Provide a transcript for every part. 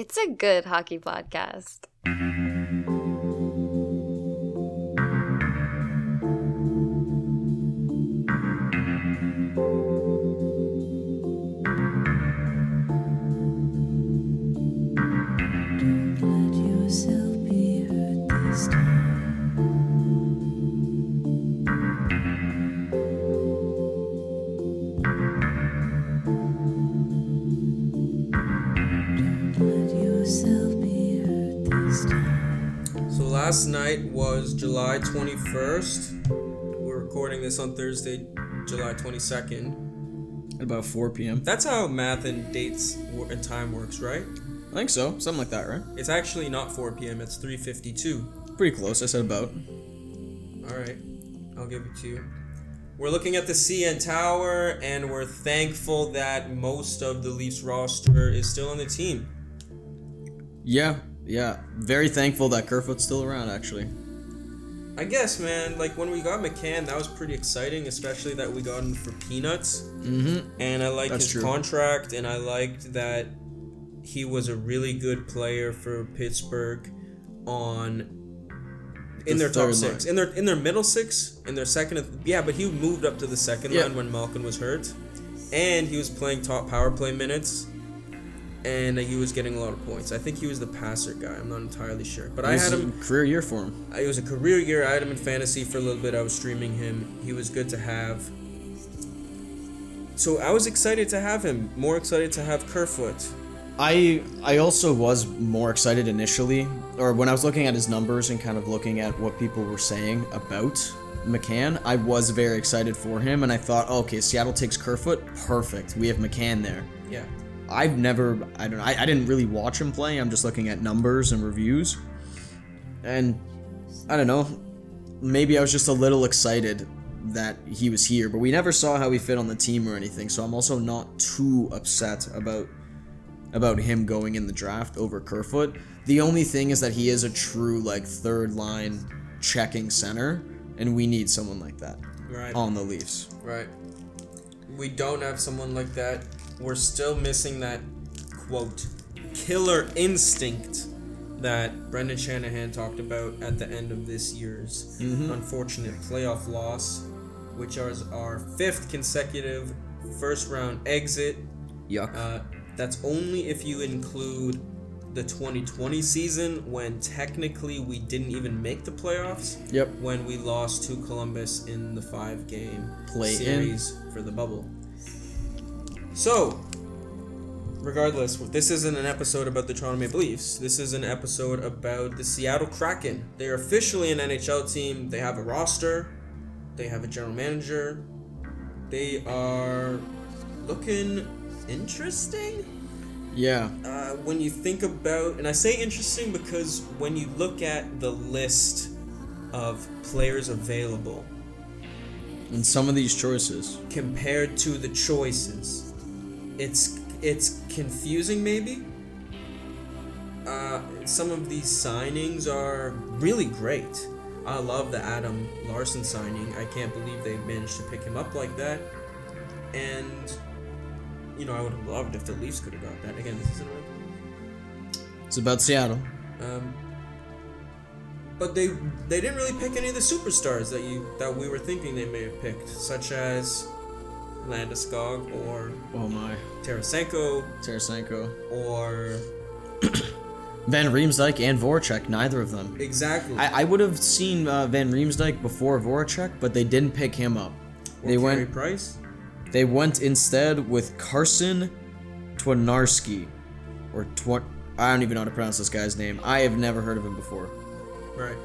It's a good hockey podcast. Night was July 21st. We're recording this on Thursday, July 22nd. At about 4 p.m. That's how math and dates and time works, right? I think so. Something like that, right? It's actually not 4 p.m. It's 3:52. Pretty close. I said about. All right, I'll give it to you. We're looking at the CN Tower, and we're thankful that most of the Leafs roster is still on the team. Yeah, yeah. Very thankful that Kerfoot's still around, actually. I guess, man. Like when we got McCann, that was pretty exciting, especially that we got him for peanuts. Mm-hmm. and I liked That's his true. contract, and I liked that he was a really good player for Pittsburgh on in The their top six, line. in their in their middle six, in their second. Yeah, but he moved up to the second Yeah. line when Malkin was hurt, and he was playing top power play minutes. And he was getting a lot of points. I think he was the passer guy. I'm not entirely sure, but I had him. career year for him. Uh, it was a career year. I had him in fantasy for a little bit. I was streaming him. He was good to have. So I was excited to have him. More excited to have Kerfoot. I I also was more excited initially, or when I was looking at his numbers and kind of looking at what people were saying about McCann. I was very excited for him, and I thought, oh, okay, Seattle takes Kerfoot, perfect. We have McCann there. Yeah. I've never, I don't, I, I didn't really watch him play. I'm just looking at numbers and reviews, and I don't know. Maybe I was just a little excited that he was here, but we never saw how he fit on the team or anything. So I'm also not too upset about about him going in the draft over Kerfoot. The only thing is that he is a true like third line checking center, and we need someone like that Right. on the Leafs. Right. We don't have someone like that. We're still missing that quote killer instinct that Brendan Shanahan talked about at the end of this year's unfortunate playoff loss, which is our fifth consecutive first round exit. Yuck. Uh, that's only if you include the 2020 season when technically we didn't even make the playoffs yep. when we lost to Columbus in the five game Play-in. series for the bubble. So, regardless, this isn't an episode about the Toronto Maple Leafs. This is an episode about the Seattle Kraken. They are officially an NHL team. They have a roster, they have a general manager. They are looking interesting Yeah. uh, when you think about, and I say interesting because when you look at the list of players available And some of these choices. compared to the choices, it's it's confusing maybe. Uh, some of these signings are really great. I love the Adam Larsson signing. I can't believe they managed to pick him up like that. And you know, I would have loved if the Leafs could have got that. Again, this isn't It's about Seattle. Um, but they they didn't really pick any of the superstars that you that we were thinking they may have picked, such as Landeskog or Oh my. Tarasenko Tarasenko. or Van Riemsdyk and Voracek, neither of them. exactly. I, I would have seen uh, Van Riemsdyk before Voracek, but they didn't pick him up. or They Carey went Price. they went instead with Carson Twinarski. Or Tw I don't even know how to pronounce this guy's name. I have never heard of him before. Right.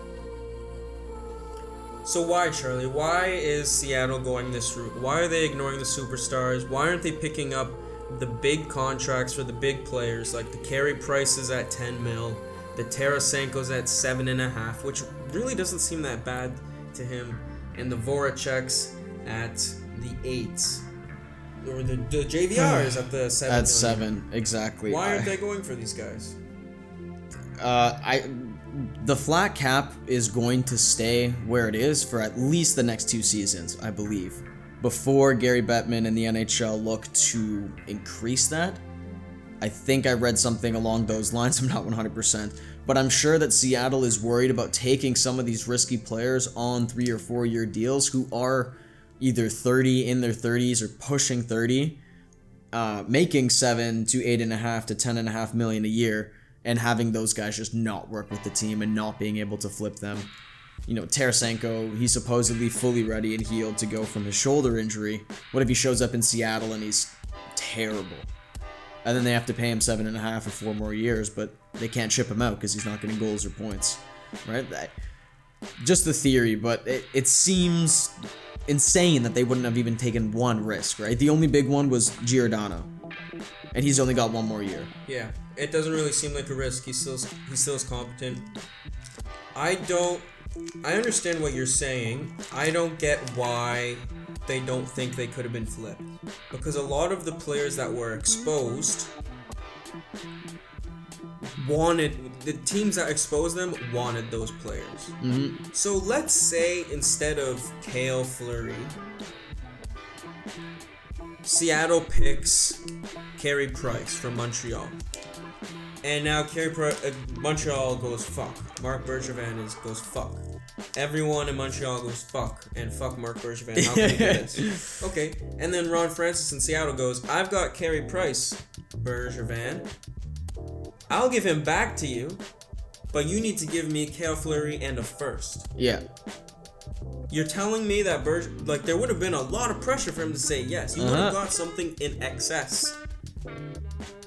So why, Charlie? Why is Seattle going this route? Why are they ignoring the superstars? Why aren't they picking up the big contracts for the big players like the Carey Prices at 10 mil, the Tarasenko's at seven and a half, which really doesn't seem that bad to him, and the Voraceks at the eights, or the, the is at the seven. At million. seven, exactly. Why aren't I- they going for these guys? Uh, I the flat cap is going to stay where it is for at least the next two seasons, I believe, before Gary Bettman and the NHL look to increase that. I think I read something along those lines. I'm not 100%. But I'm sure that Seattle is worried about taking some of these risky players on three or four year deals who are either 30 in their 30s or pushing 30, uh, making seven to eight and a half to ten and a half million a year, and having those guys just not work with the team and not being able to flip them. You know, Tarasenko, he's supposedly fully ready and healed to go from his shoulder injury. What if he shows up in Seattle and he's terrible? And then they have to pay him seven and a half or four more years, but they can't ship him out because he's not getting goals or points, right? That- just the theory, but it, it seems insane that they wouldn't have even taken one risk, right? The only big one was Giordano, and he's only got one more year. Yeah, it doesn't really seem like a risk. He still he still is competent. I don't. I understand what you're saying. I don't get why they don't think they could have been flipped because a lot of the players that were exposed wanted the teams that exposed them wanted those players. Mm-hmm. So let's say instead of Cale Fleury, Seattle picks Carey Price from Montreal. And now Carey Pri- uh, Montreal goes fuck. Marc Bergevin is goes fuck. Everyone in Montreal goes fuck and fuck Marc Bergevin. How can do this? Okay, and then Ron Francis in Seattle goes, I've got Carey Price, Bergevin. I'll give him back to you, but you need to give me Cale Fleury and a first. Yeah, You're telling me that Berg, like there would have been a lot of pressure for him to say yes. You would have Uh-huh. got something in excess.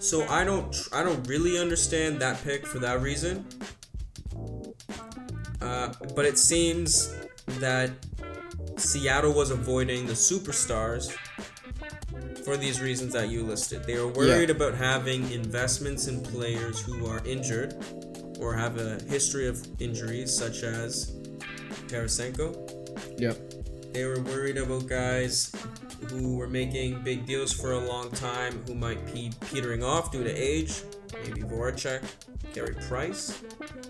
So I don't, tr- I don't really understand that pick for that reason. Uh, but it seems that Seattle was avoiding the superstars for these reasons that you listed. They were worried about having investments in players who are injured or have a history of injuries, such as Tarasenko. Yep, They were worried about guys who were making big deals for a long time who might be petering off due to age. Maybe Voracek, Gary Price,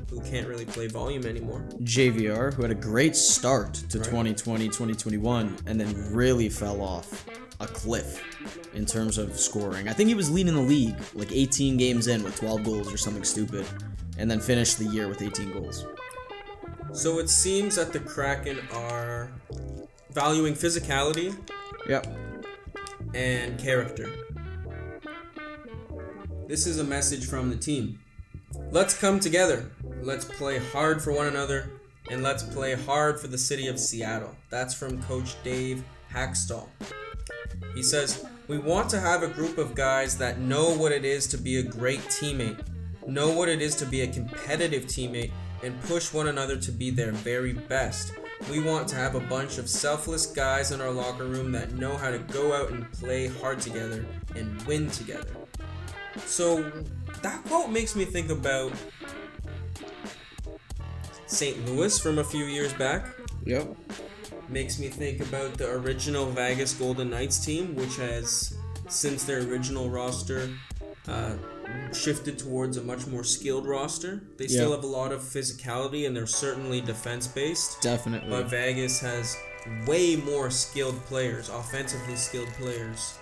who can't really play volume anymore. JVR, who had a great start to Right. 2020, 2021, and then really fell off a cliff in terms of scoring. I think he was leading the league like 18 games in with 12 goals or something stupid, and then finished the year with 18 goals. So it seems that the Kraken are valuing physicality Yep. and character. This is a message from the team. Let's come together. Let's play hard for one another and let's play hard for the city of Seattle. That's from coach Dave Hakstol. He says, "We want to have a group of guys that know what it is to be a great teammate, know what it is to be a competitive teammate and push one another to be their very best. We want to have a bunch of selfless guys in our locker room that know how to go out and play hard together and win together. So that quote makes me think about St. Louis from a few years back. Yep. Makes me think about the original Vegas Golden Knights team, which has, since their original roster, uh, shifted towards a much more skilled roster. They still have a lot of physicality and they're certainly defense based. Definitely. But Vegas has way more skilled players, offensively skilled players,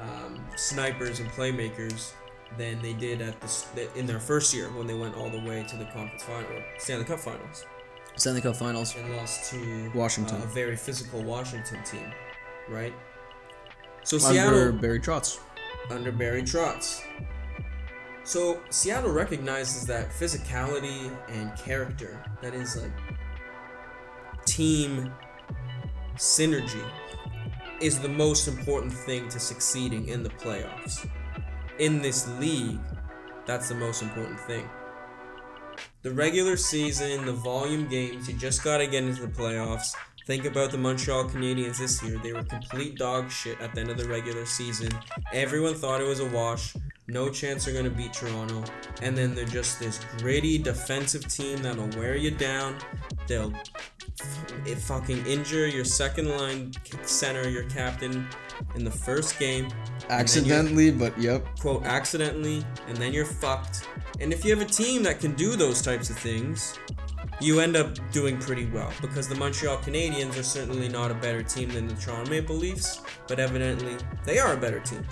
um, snipers and playmakers than they did at the in their first year when they went all the way to the conference final, Stanley Cup Finals, Stanley Cup Finals. and lost to Washington. uh, a very physical Washington team, right? So Under Seattle Barry Trotz. Under Barry Trotz. So Seattle recognizes that physicality and character, that is like team synergy, is the most important thing to succeeding in the playoffs. In this league, that's the most important thing. The regular season, the volume games, you just gotta get into the playoffs. Think about the Montreal Canadiens this year. They were complete dog shit at the end of the regular season. Everyone thought it was a wash. No chance they're gonna beat Toronto. And then they're just this gritty defensive team that'll wear you down. They'll f- fucking injure your second line center, your captain, in the first game. and then you're- Accidentally, but yep. quote accidentally and then you're fucked and if you have a team that can do those types of things you end up doing pretty well because the Montreal Canadiens are certainly not a better team than the Toronto Maple Leafs but evidently they are a better team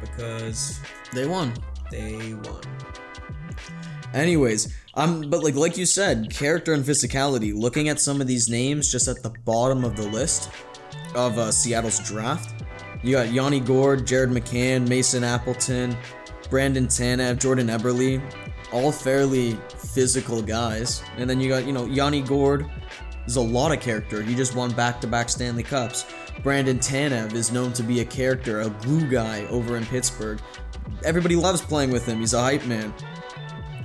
because They won. they won. Anyways, um, but like like you said, character and physicality. Looking at some of these names just at the bottom of the list of uh, Seattle's draft, you got Yanni Gourde, Jared McCann, Mason Appleton, Brandon Tanev, Jordan Eberle, all fairly physical guys. And then you got you know Yanni Gourde. There's a lot of character. He just won back-to-back Stanley Cups. Brandon Tanev is known to be a character, a glue guy over in Pittsburgh. Everybody loves playing with him. He's a hype man.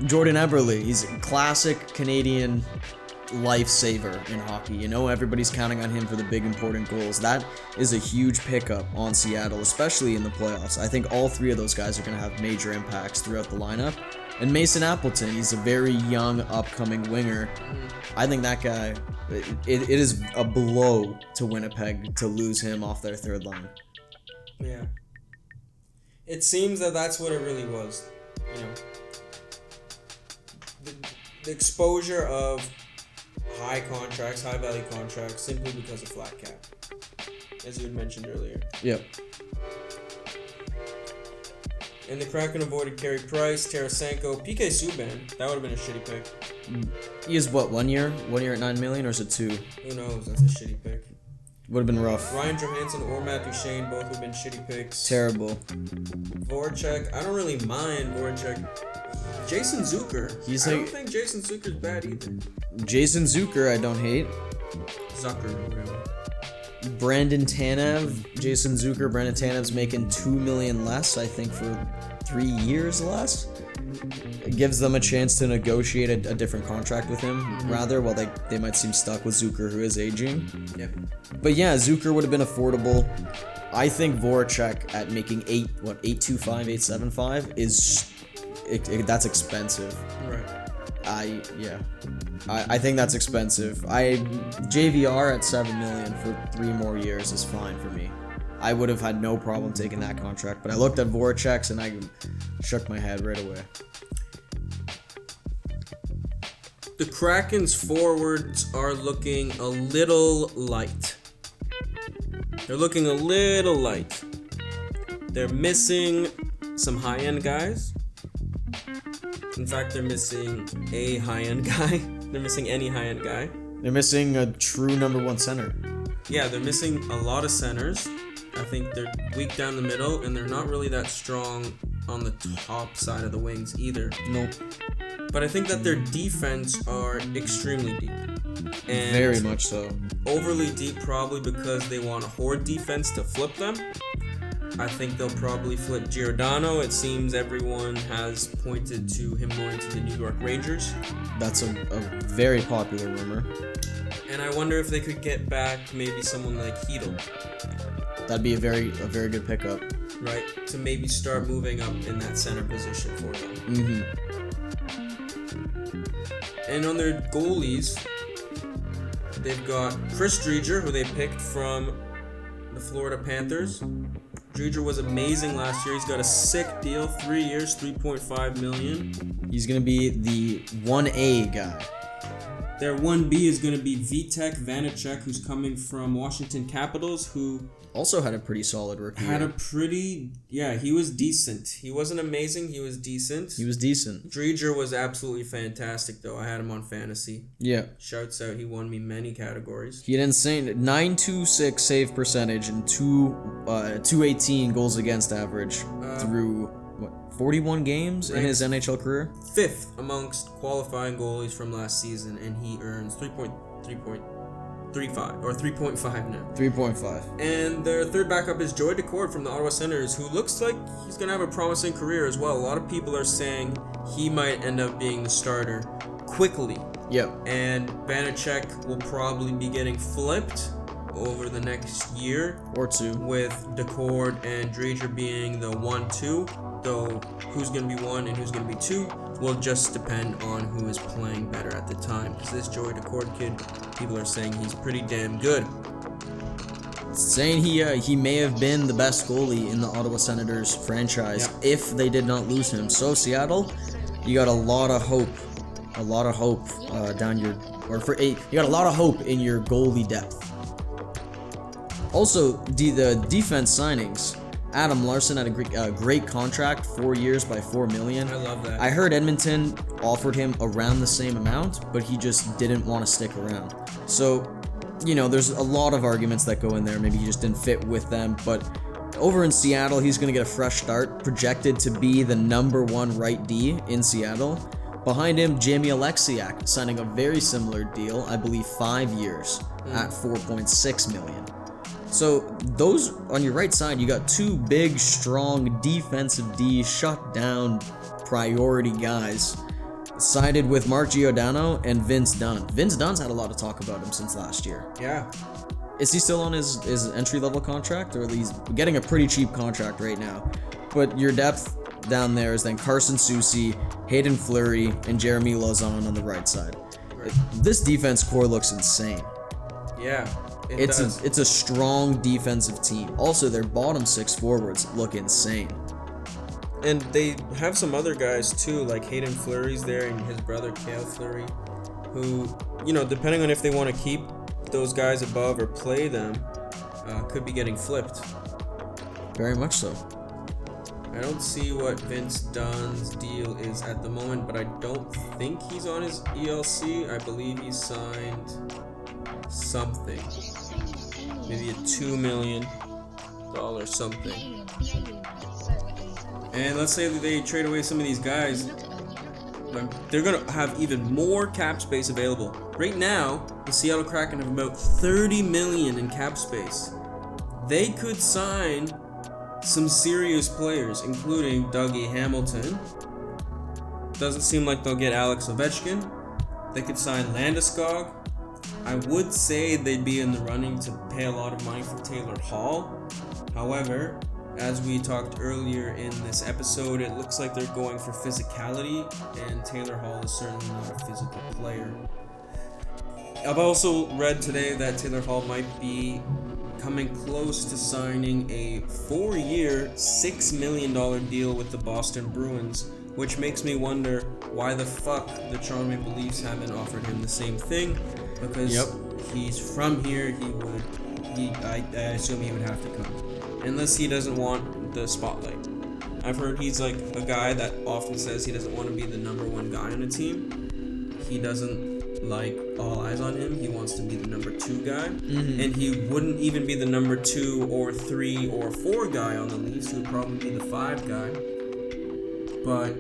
Jordan Eberle, he's a classic Canadian lifesaver in hockey. You know, everybody's counting on him for the big important goals. That is a huge pickup on Seattle, especially in the playoffs. I think all three of those guys are going to have major impacts throughout the lineup. And Mason Appleton, he's a very young, upcoming winger. Mm-hmm. I think that guy, it, it is a blow to Winnipeg to lose him off their third line. Yeah. It seems that that's what it really was. You know, the, the exposure of high contracts, high value contracts, simply because of flat cap, as you had mentioned earlier. Yep. And the Kraken avoided Carey Price, Tarasenko, PK Subban. That would have been a shitty pick. Mm. He is what, one year? One year at 9 million, or is it two? Who knows? That's a shitty pick. Would have been rough. Ryan Johansen or Matt Duchene both would have been shitty picks. Terrible. Voracek, I don't really mind Voracek. Jason Zucker. He's I like- don't think Jason Zucker's bad either. Jason Zucker, I don't hate. Zucker, whatever. Brandon Tanev, Jason Zucker, Brandon Tanev's making two million less, I think, for three years less. It gives them a chance to negotiate a, a different contract with him, mm-hmm. rather, while they, they might seem stuck with Zucker, who is aging. Yep. But yeah, Zucker would have been affordable. I think Voracek at making eight, what, eight two five, eight seven five is, it, it- that's expensive. Right. I yeah, I, I think that's expensive. I JVR at seven million for three more years is fine for me. I would have had no problem taking that contract, but I looked at Voracek's and I shook my head right away. The Kraken's forwards are looking a little light. They're looking a little light. They're missing some high end guys. In fact, they're missing a high end guy. they're missing any high end guy. They're missing a true number one center. Yeah, they're missing a lot of centers. I think they're weak down the middle, and they're not really that strong on the top side of the wings either. Nope. But I think that their defense are extremely deep. And Very much so. overly deep probably because they want a horde defense to flip them. I think they'll probably flip Giordano. It seems everyone has pointed to him going to the New York Rangers. That's a, a very popular rumor. And I wonder if they could get back maybe someone like Chytil, That'd be a very a very good pickup. right? To maybe start moving up in that center position for them. Mm-hmm. And on their goalies, they've got Chris Driedger, who they picked from the Florida Panthers. Driedger was amazing last year. He's got a sick deal, three years, 3.5 million. He's gonna be the one A guy. Their 1B is going to be Vitek Vanecek, who's coming from Washington Capitals, who Also had a pretty solid rookie. had a pretty, yeah, he was decent. He wasn't amazing, he was decent. He was decent. Driedger was absolutely fantastic, though. I had him on fantasy. Yeah. Shouts out, he won me many categories. He had insane 926 save percentage and two uh 218 goals against average Uh, through what 41 games in his NHL career. Fifth amongst qualifying goalies from last season, and he earns 3.3.35 or 3.5 now. 3.5. And their third backup is Joey Daccord from the Ottawa Senators, who looks like he's going to have a promising career as well. A lot of people are saying he might end up being the starter quickly. Yep. And Vanecek will probably be getting flipped over the next year, Or two. with Daccord and Driedger being the 1 2. Though who's going to be 1 and who's going to be 2 will just depend on who is playing better at the time. Because this Joey Daccord kid, people are saying he's pretty damn good. Saying he uh, he may have been the best goalie in the Ottawa Senators franchise Yeah. if they did not lose him. So Seattle, you got a lot of hope, a lot of hope uh, down your or for eight. You got a lot of hope in your goalie depth. Also, the, the defense signings. Adam Larsson had a great, uh, great contract, four years by four million. I love that. I heard Edmonton offered him around the same amount, but he just didn't want to stick around. So, you know, there's a lot of arguments that go in there. Maybe he just didn't fit with them, but over in Seattle, he's going to get a fresh start, projected to be the number one right D in Seattle. Behind him, Jamie Oleksiak signing a very similar deal, I believe five years at 4.6 million. So those on your right side, you got two big, strong defensive D shut down priority guys. Sided with Mark Giordano and Vince Dunn. Vince Dunn's had a lot of talk about him since last year. yeah. Is he still on his, his entry level contract, or he's getting a pretty cheap contract right now? But your depth down there is then Carson Soucy, Hayden Fleury, and Jeremy Lauzon on the right side. This defense core looks insane. Yeah. It It's does. a, it's a strong defensive team. Also, their bottom six forwards look insane. And they have some other guys too, like Hayden Fleury's there and his brother Cale Fleury, who, you know, depending on if they want to keep those guys above or play them, uh, could be getting flipped. Very much so. I don't see what Vince Dunn's deal is at the moment, but I don't think he's on his ELC. I believe he signed something, maybe a two million dollar something. And let's say that they trade away some of these guys, they're gonna have even more cap space available. Right now, the Seattle Kraken have about 30 million in cap space. They could sign some serious players, including Dougie Hamilton. Doesn't seem like they'll get Alex Ovechkin. They could sign Landeskog. I would say they'd be in the running to pay a lot of money for Taylor Hall. However, as we talked earlier in this episode, it looks like they're going for physicality, and Taylor Hall is certainly not a physical player. I've also read today that Taylor Hall might be coming close to signing a four year, $6 million deal with the Boston Bruins, which makes me wonder why the fuck the Toronto Maple Leafs haven't offered him the same thing. Because Yep. he's from here, he would, he, I, I assume he would have to come. Unless he doesn't want the spotlight. I've heard he's like a guy that often says he doesn't want to be the number one guy on a team. He doesn't like all eyes on him. He wants to be the number two guy. Mm-hmm. And he wouldn't even be the number two or three or four guy on the Leafs. He would probably be the five guy. But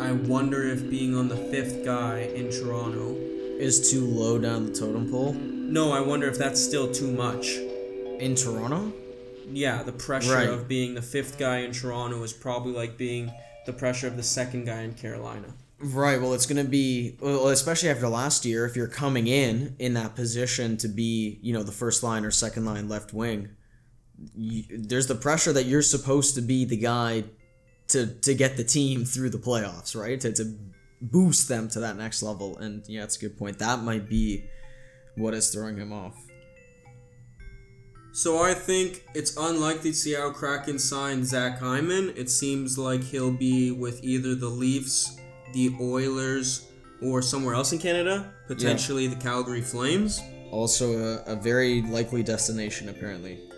I wonder if being on the fifth guy in Toronto. Is too low down the totem pole No, I wonder if that's still too much. in Toronto. Yeah, the pressure Right. of being the fifth guy in Toronto is probably like being the pressure of the second guy in Carolina. Right. Well, it's going to be, well, especially after last year, if you're coming in in that position to be, you know, the first line or second line left wing, you, there's the pressure that you're supposed to be the guy to to get the team through the playoffs, right? To, to boost them to that next level. And yeah, that's a good point. That might be what is throwing him off. So I think it's unlikely Seattle Kraken sign Zach Hyman. It seems like he'll be with either the Leafs, the Oilers, or somewhere else in Canada, potentially the Calgary Flames. Also, a, a very likely destination, apparently.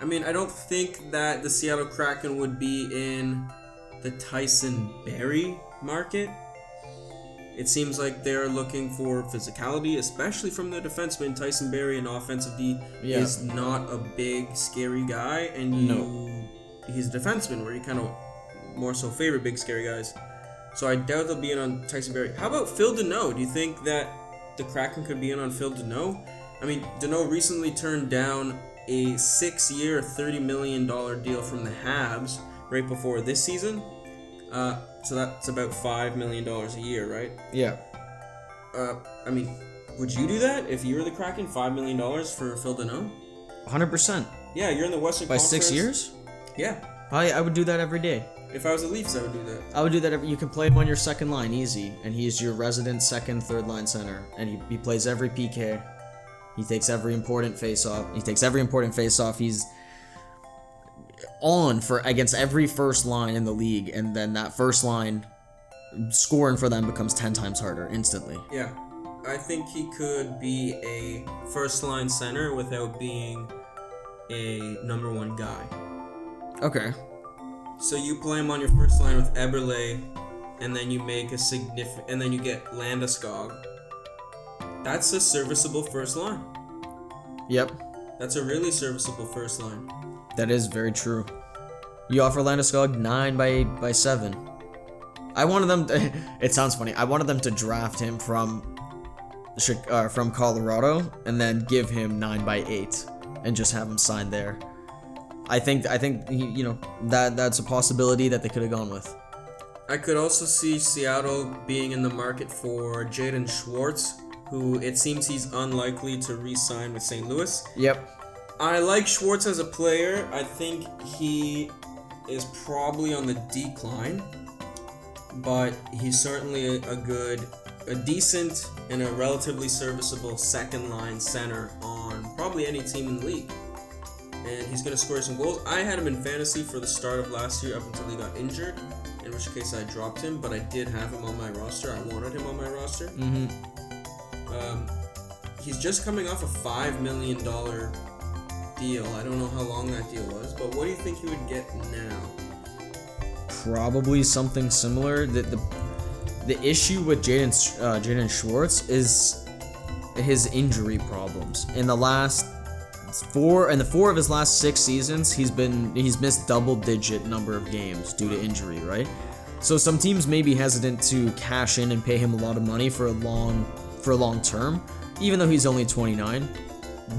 I mean, I don't think that the Seattle Kraken would be in the Tyson Barrie market. It seems like they're looking for physicality, especially from the defenseman. Tyson Barrie, an offensive D, Yeah. is not a big, scary guy, and you, No. he's a defenseman where you kind of more so favor big, scary guys. So I doubt they'll be in on Tyson Barrie. How about Phil Danault? Do you think that the Kraken could be in on Phil Danault? I mean, Danault recently turned down a six-year, thirty million dollar deal from the Habs right before this season. Uh, so that's about five million dollars a year, right? Yeah. Uh, I mean, would you do that if you were the Kraken? Five million dollars for Phil Danault? 100%. Yeah, you're in the Western By Conference. six years? Yeah. I, I would do that every day. If I was the Leafs, I would do that. I would do that. Every, you can play him on your second line easy, and he is your resident second, third line center, and he, he plays every PK. He takes every important face off. He takes every important face off. He's on for against every first line in the league, and then that first line scoring for them becomes ten times harder instantly. Yeah, I think he could be a first line center without being a number one guy. Okay. So you play him on your first line with Eberle, and then you make a significant, and then you get Landeskog. That's a serviceable first line. Yep. That's a really serviceable first line. That is very true. You offer Landeskog nine by by seven. I wanted them. To, it sounds funny. I wanted them to draft him from, uh, from Colorado and then give him nine by eight and just have him sign there. I think I think he, you know that that's a possibility that they could have gone with. I could also see Seattle being in the market for Jaden Schwartz, who it seems he's unlikely to re-sign with St. Louis. Yep. I like Schwartz as a player. I think he is probably on the decline, but he's certainly a, a good, a decent, and a relatively serviceable second line center on probably any team in the league. And he's going to score some goals. I had him in fantasy for the start of last year up until he got injured, in which case I dropped him, but I did have him on my roster. I wanted him on my roster. Mm-hmm. Um, he's just coming off a five million dollar deal. I don't know how long that deal was, but what do you think he would get now? Probably something similar. The the, the issue with Jaden uh, Jaden Schwartz is his injury problems. In the last four in the four of his last six seasons, he's been he's missed double digit number of games due to injury, right? So some teams may be hesitant to cash in and pay him a lot of money for a long for a long term, even though he's only 29,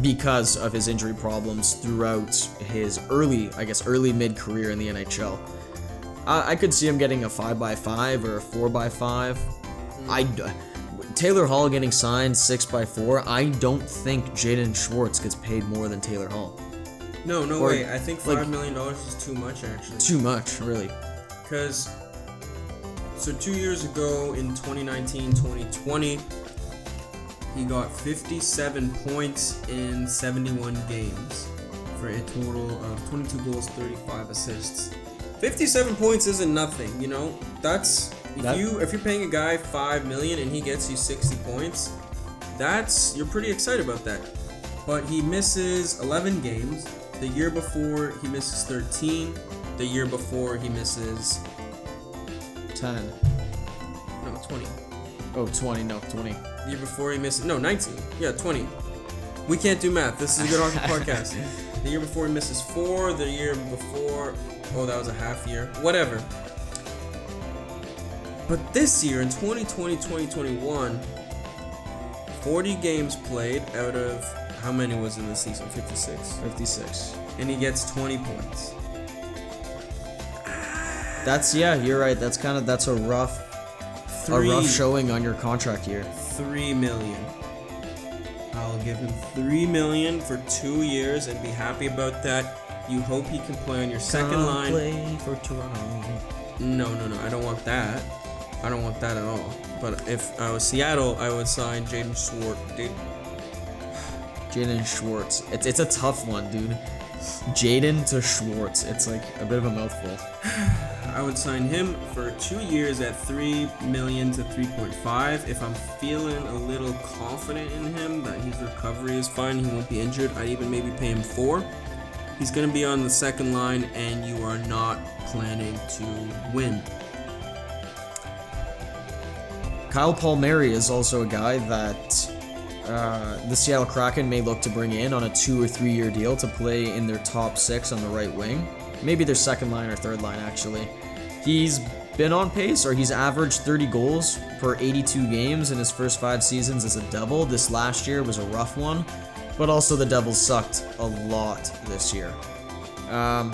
because of his injury problems throughout his early, I guess, early mid career in the NHL. I, I could see him getting a five by five or a four by five. I, Taylor Hall getting signed six by four. I don't think Jaden Schwartz gets paid more than Taylor Hall. No, no Or, way. I think like- five million dollars is too much actually. Too much, really. Because so two years ago in 2019, 2020, he got 57 points in 71 games for a total of 22 goals, 35 assists. 57 points isn't nothing, you know. That's if That- you if you're paying a guy five million and he gets you 60 points, that's you're pretty excited about that. But he misses 11 games. The year before he misses 13. The year before he misses 10. no 20. Oh, 20, no, 20. Year before he misses no 19. Yeah, 20. We can't do math. This is a good hockey podcast. The year before he misses four. The year before, oh, that was a half year. Whatever. But this year in 2020, 2021, 40 games played out of how many was in the season? 56. 56. And he gets 20 points. That's, yeah, you're right. That's kind of, that's a rough, a rough showing on your contract year. Three million. I'll give him three million for two years and be happy about that. You hope he can play on your second line. Play for Toronto. No, no, no. I don't want that. I don't want that at all. But if I was Seattle, I would sign Jaden Schwartz. dude. Jaden Schwartz. It's, it's a tough one, dude. Jaden to Schwartz. It's like a bit of a mouthful. I would sign him for two years at three million to three point five. If I'm feeling a little confident in him that his recovery is fine, he won't be injured. I'd even maybe pay him four. He's gonna be on the second line, and you are not planning to win. Kyle Palmieri is also a guy that uh, the Seattle Kraken may look to bring in on a two or three year deal to play in their top six on the right wing. Maybe their second line or third line, actually. He's been on pace, or he's averaged 30 goals per 82 games in his first five seasons as a Devil. This last year was a rough one, but also the Devils sucked a lot this year. Um,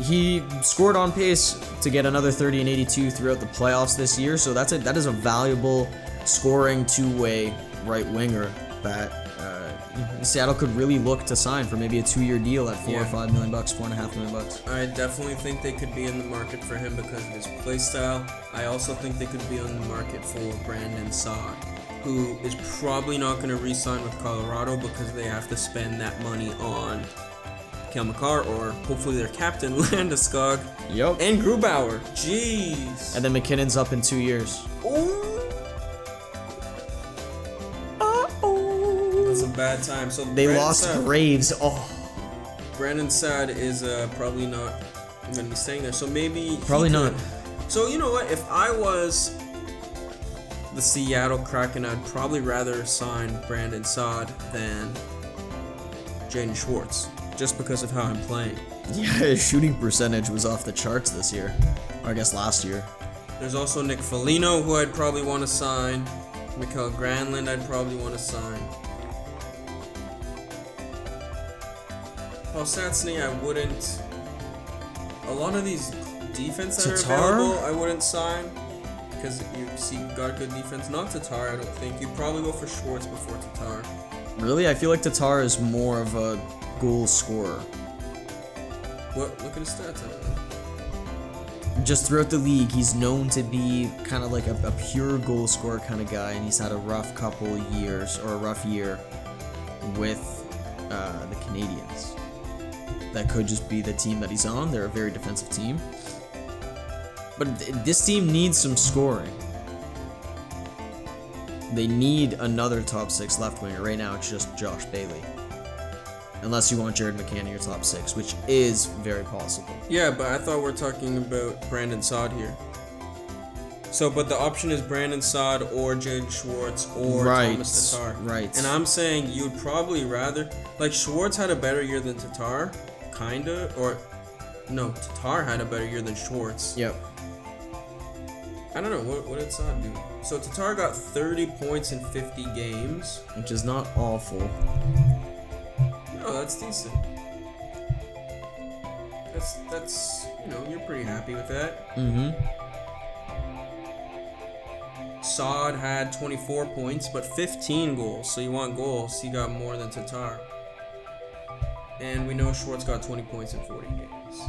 he scored on pace to get another 30 and 82 throughout the playoffs this year, so that's a that is a valuable scoring two-way right winger that uh, Seattle could really look to sign for maybe a two-year deal at four or five million bucks, four and a half million bucks. I definitely think they could be in the market for him because of his play style. I also think they could be on the market for Brandon Saad, who is probably not going to re-sign with Colorado because they have to spend that money on Cale Makar or hopefully their captain Landeskog Yep. and Grubauer. Jeez. And then MacKinnon's up in two years. That's bad time. So They Brandon lost Saad, Graves. Oh, Brandon Saad is uh, probably not I'm gonna be staying there. So maybe Probably not. So you know what? If I was the Seattle Kraken, I'd probably rather sign Brandon Saad than Jaden Schwartz, just because of how I'm playing. Yeah, his shooting percentage was off the charts this year. Or I guess last year. There's also Nick Foligno, who I'd probably want to sign. Mikael Granlund, I'd probably want to sign. Paul Stastny, I wouldn't. A lot of these defense that Tatar? are available, I wouldn't sign because you see got good defense. Not Tatar, I don't think. You'd probably go for Schwartz before Tatar. Really? I feel like Tatar is more of a goal scorer. What? Look at his stats. I don't know. Just throughout the league, he's known to be kind of like a, a pure goal scorer kind of guy, and he's had a rough couple years, or a rough year, with uh, the Canadiens. That could just be the team that he's on. They're a very defensive team. But th- this team needs some scoring. They need another top six left winger. Right now, it's just Josh Bailey. Unless you want Jared McCann in your top six, which is very possible. Yeah, but I thought we are talking about Brandon Saad here. So, but the option is Brandon Saad or Jaden Schwartz or Right, Thomas Tatar. right. And I'm saying you'd probably rather like Schwartz had a better year than Tatar, kinda, or no, Tatar had a better year than Schwartz. Yep. I don't know what what did Saad do. So Tatar got 30 points in 50 games. Which is not awful. Oh, that's decent. That's that's you know you're pretty happy with that. Mm-hmm. Saad had 24 points, but 15 goals. So you want goals? He got more than Tatar. And we know Schwartz got 20 points in 40 games.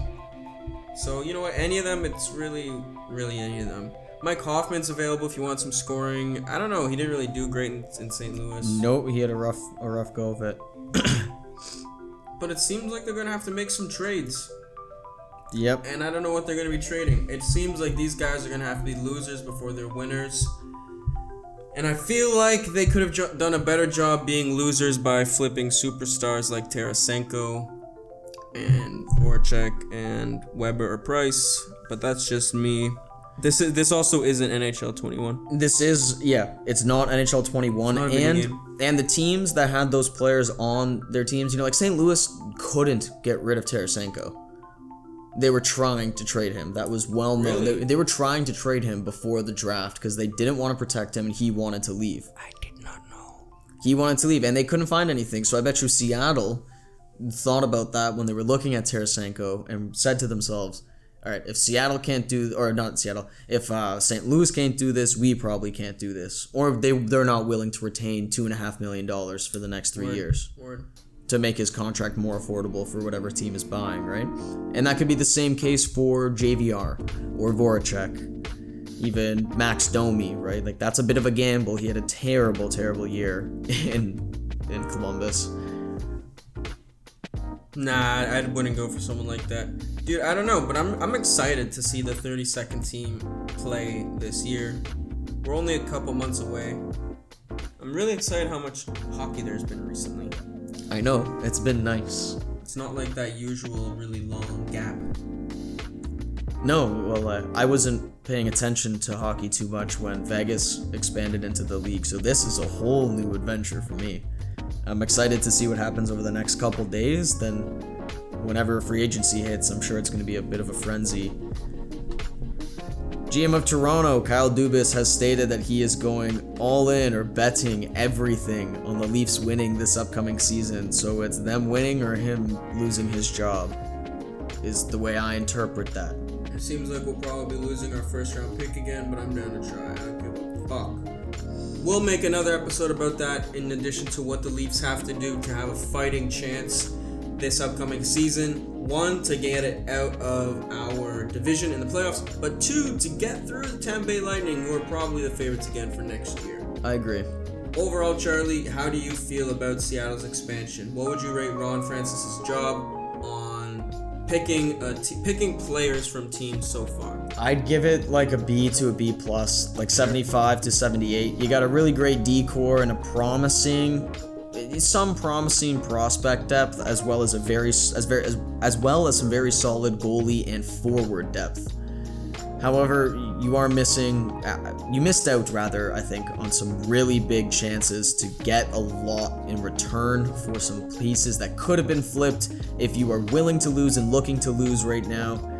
So you know what? Any of them, it's really, really any of them. Mike Hoffman's available if you want some scoring. I don't know. He didn't really do great in, in St. Louis. Nope, he had a rough a rough go of it. But it seems like they're gonna have to make some trades. Yep. and I don't know what they're going to be trading. It seems like these guys are going to have to be losers before they're winners. And I feel like they could have jo- done a better job being losers by flipping superstars like Tarasenko and Voracek and Weber or Price, but that's just me. This is this also isn't NHL 21. This is yeah, it's not NHL 21 not and and the teams that had those players on their teams, you know, like St. Louis couldn't get rid of Tarasenko. They were trying to trade him. That was well known. Really? They, they were trying to trade him before the draft because they didn't want to protect him and he wanted to leave. I did not know. He wanted to leave and they couldn't find anything. So I bet you Seattle thought about that when they were looking at Tarasenko and said to themselves, all right, if Seattle can't do, or not Seattle, if uh, St. Louis can't do this, we probably can't do this. Or they, they're not willing to retain $2.5 million for the next three Word. years Word. To make his contract more affordable for whatever team is buying, right? And that could be the same case for JVR or Voracek, even Max Domi, right? Like that's a bit of a gamble. He had a terrible, terrible year in in Columbus. Nah, I wouldn't go for someone like that. Dude, I don't know, but I'm, I'm excited to see the 32nd team play this year. We're only a couple months away. I'm really excited how much hockey there's been recently. I know it's been nice. It's not like that usual really long gap. No, well, uh, I wasn't paying attention to hockey too much when Vegas expanded into the league, so this is a whole new adventure for me. I'm excited to see what happens over the next couple days. Then, whenever free agency hits, I'm sure it's going to be a bit of a frenzy. GM of Toronto, Kyle Dubas, has stated that he is going all in or betting everything on the Leafs winning this upcoming season. So it's them winning or him losing his job, is the way I interpret that. It seems like we'll probably be losing our first round pick again, but I'm down to try. I don't give a fuck. We'll make another episode about that in addition to what the Leafs have to do to have a fighting chance this upcoming season. One, to get it out of our division in the playoffs, but two, to get through the Tampa Bay Lightning, who are probably the favorites again for next year. I agree. Overall, Charlie, how do you feel about Seattle's expansion? What would you rate Ron Francis's job on picking t- picking players from teams so far? I'd give it like a B to a B plus, like 75 to 78. You got a really great Daccord and a promising. Some promising prospect depth as well as a very as very as, as well as some very solid goalie and forward depth. However, you are missing uh, you missed out rather, I think, on some really big chances to get a lot in return for some pieces that could have been flipped if you are willing to lose and looking to lose right now.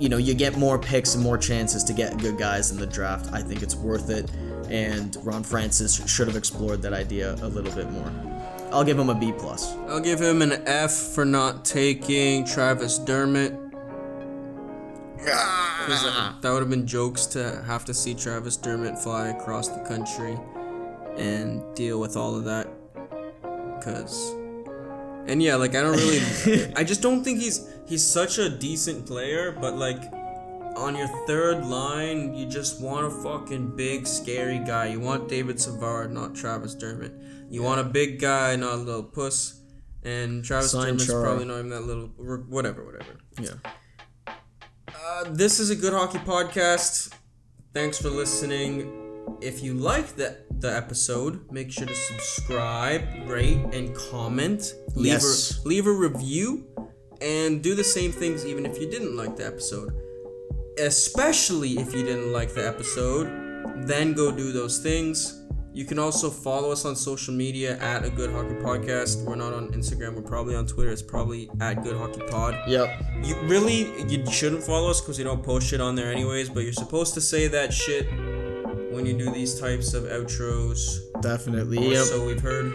You know, you get more picks and more chances to get good guys in the draft. I think it's worth it and Ron Francis should have explored that idea a little bit more. I'll give him a B plus. I'll give him an F for not taking Travis Dermott. 'Cause, uh, that would have been jokes to have to see Travis Dermott fly across the country and deal with all of that. Cause, and yeah, like I don't really, I just don't think he's he's such a decent player. But like, on your third line, you just want a fucking big, scary guy. You want David Savard, not Travis Dermott. You want a big guy, not a little puss. And Travis Sign Dermott's Chara. probably not even that little, whatever, whatever. Yeah. Uh, this is a good hockey podcast. Thanks for listening. If you like the, the episode, make sure to subscribe, rate, and comment. Leave, Yes. a, leave a review. And do the same things even if you didn't like the episode. Especially if you didn't like the episode, then go do those things. You can also follow us on social media at a good hockey podcast. We're not on Instagram, we're probably on Twitter. It's probably at good hockey pod. Yep. You really you shouldn't follow us because you don't post shit on there anyways. But you're supposed to say that shit when you do these types of outros. Definitely. Yep. so we've heard.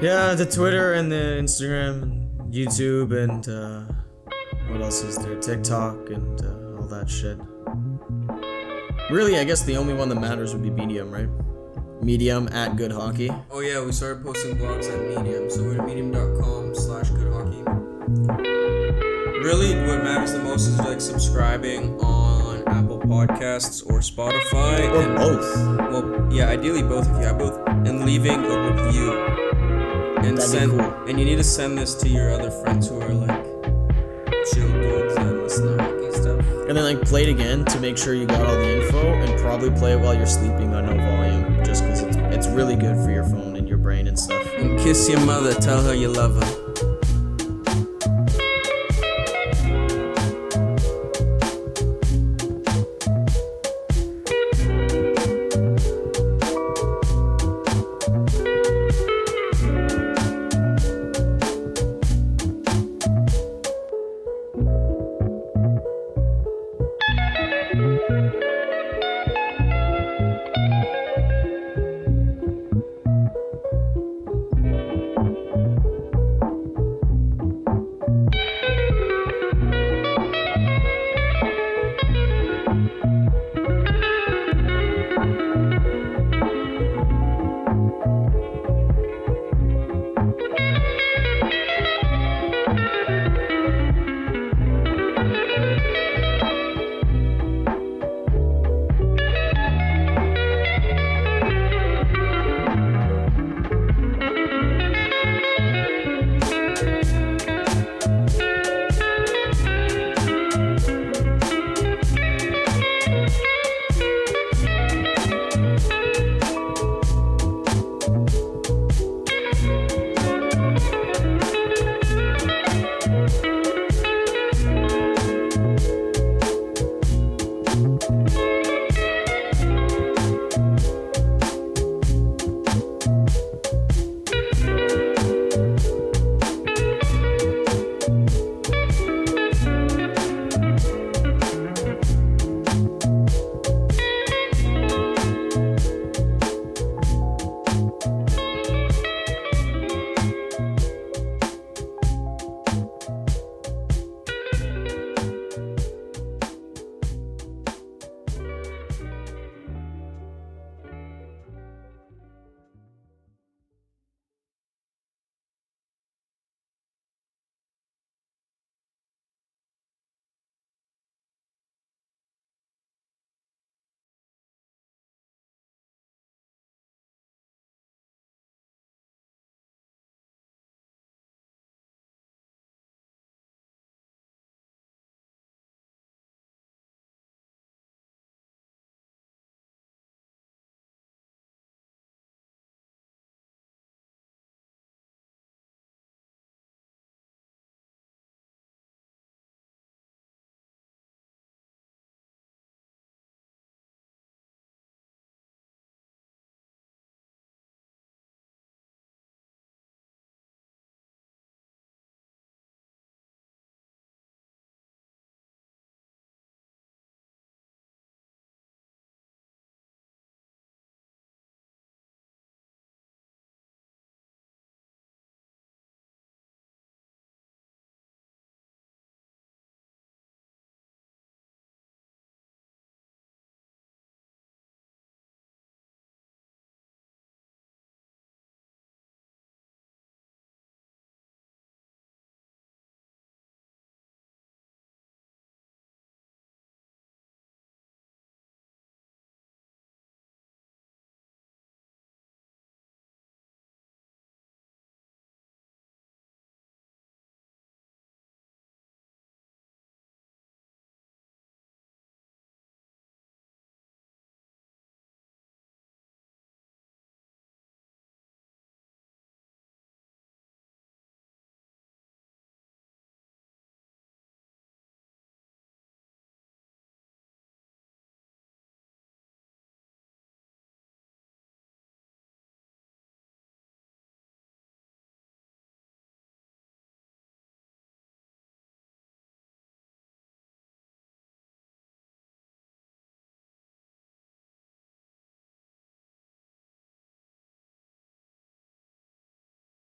Yeah, the Twitter and the Instagram YouTube and uh, what else is there? TikTok and uh, all that shit. Really, I guess the only one that matters would be Medium, right? Medium at Good Hockey. Oh yeah, we started posting blogs at Medium, so we're at medium.com slash good hockey. Really, what matters the most is like subscribing on Apple Podcasts or Spotify. Or and, both. Well, yeah, ideally both if you have both, and leaving a review. And That'd send, cool. and you need to send this to your other friends who are like chill dudes that listen to hockey stuff. And then like play it again to make sure you got all the info, and probably play it while you're sleeping on no volume, just because it's it's really good for your phone and your brain and stuff. And kiss your mother, tell her you love her.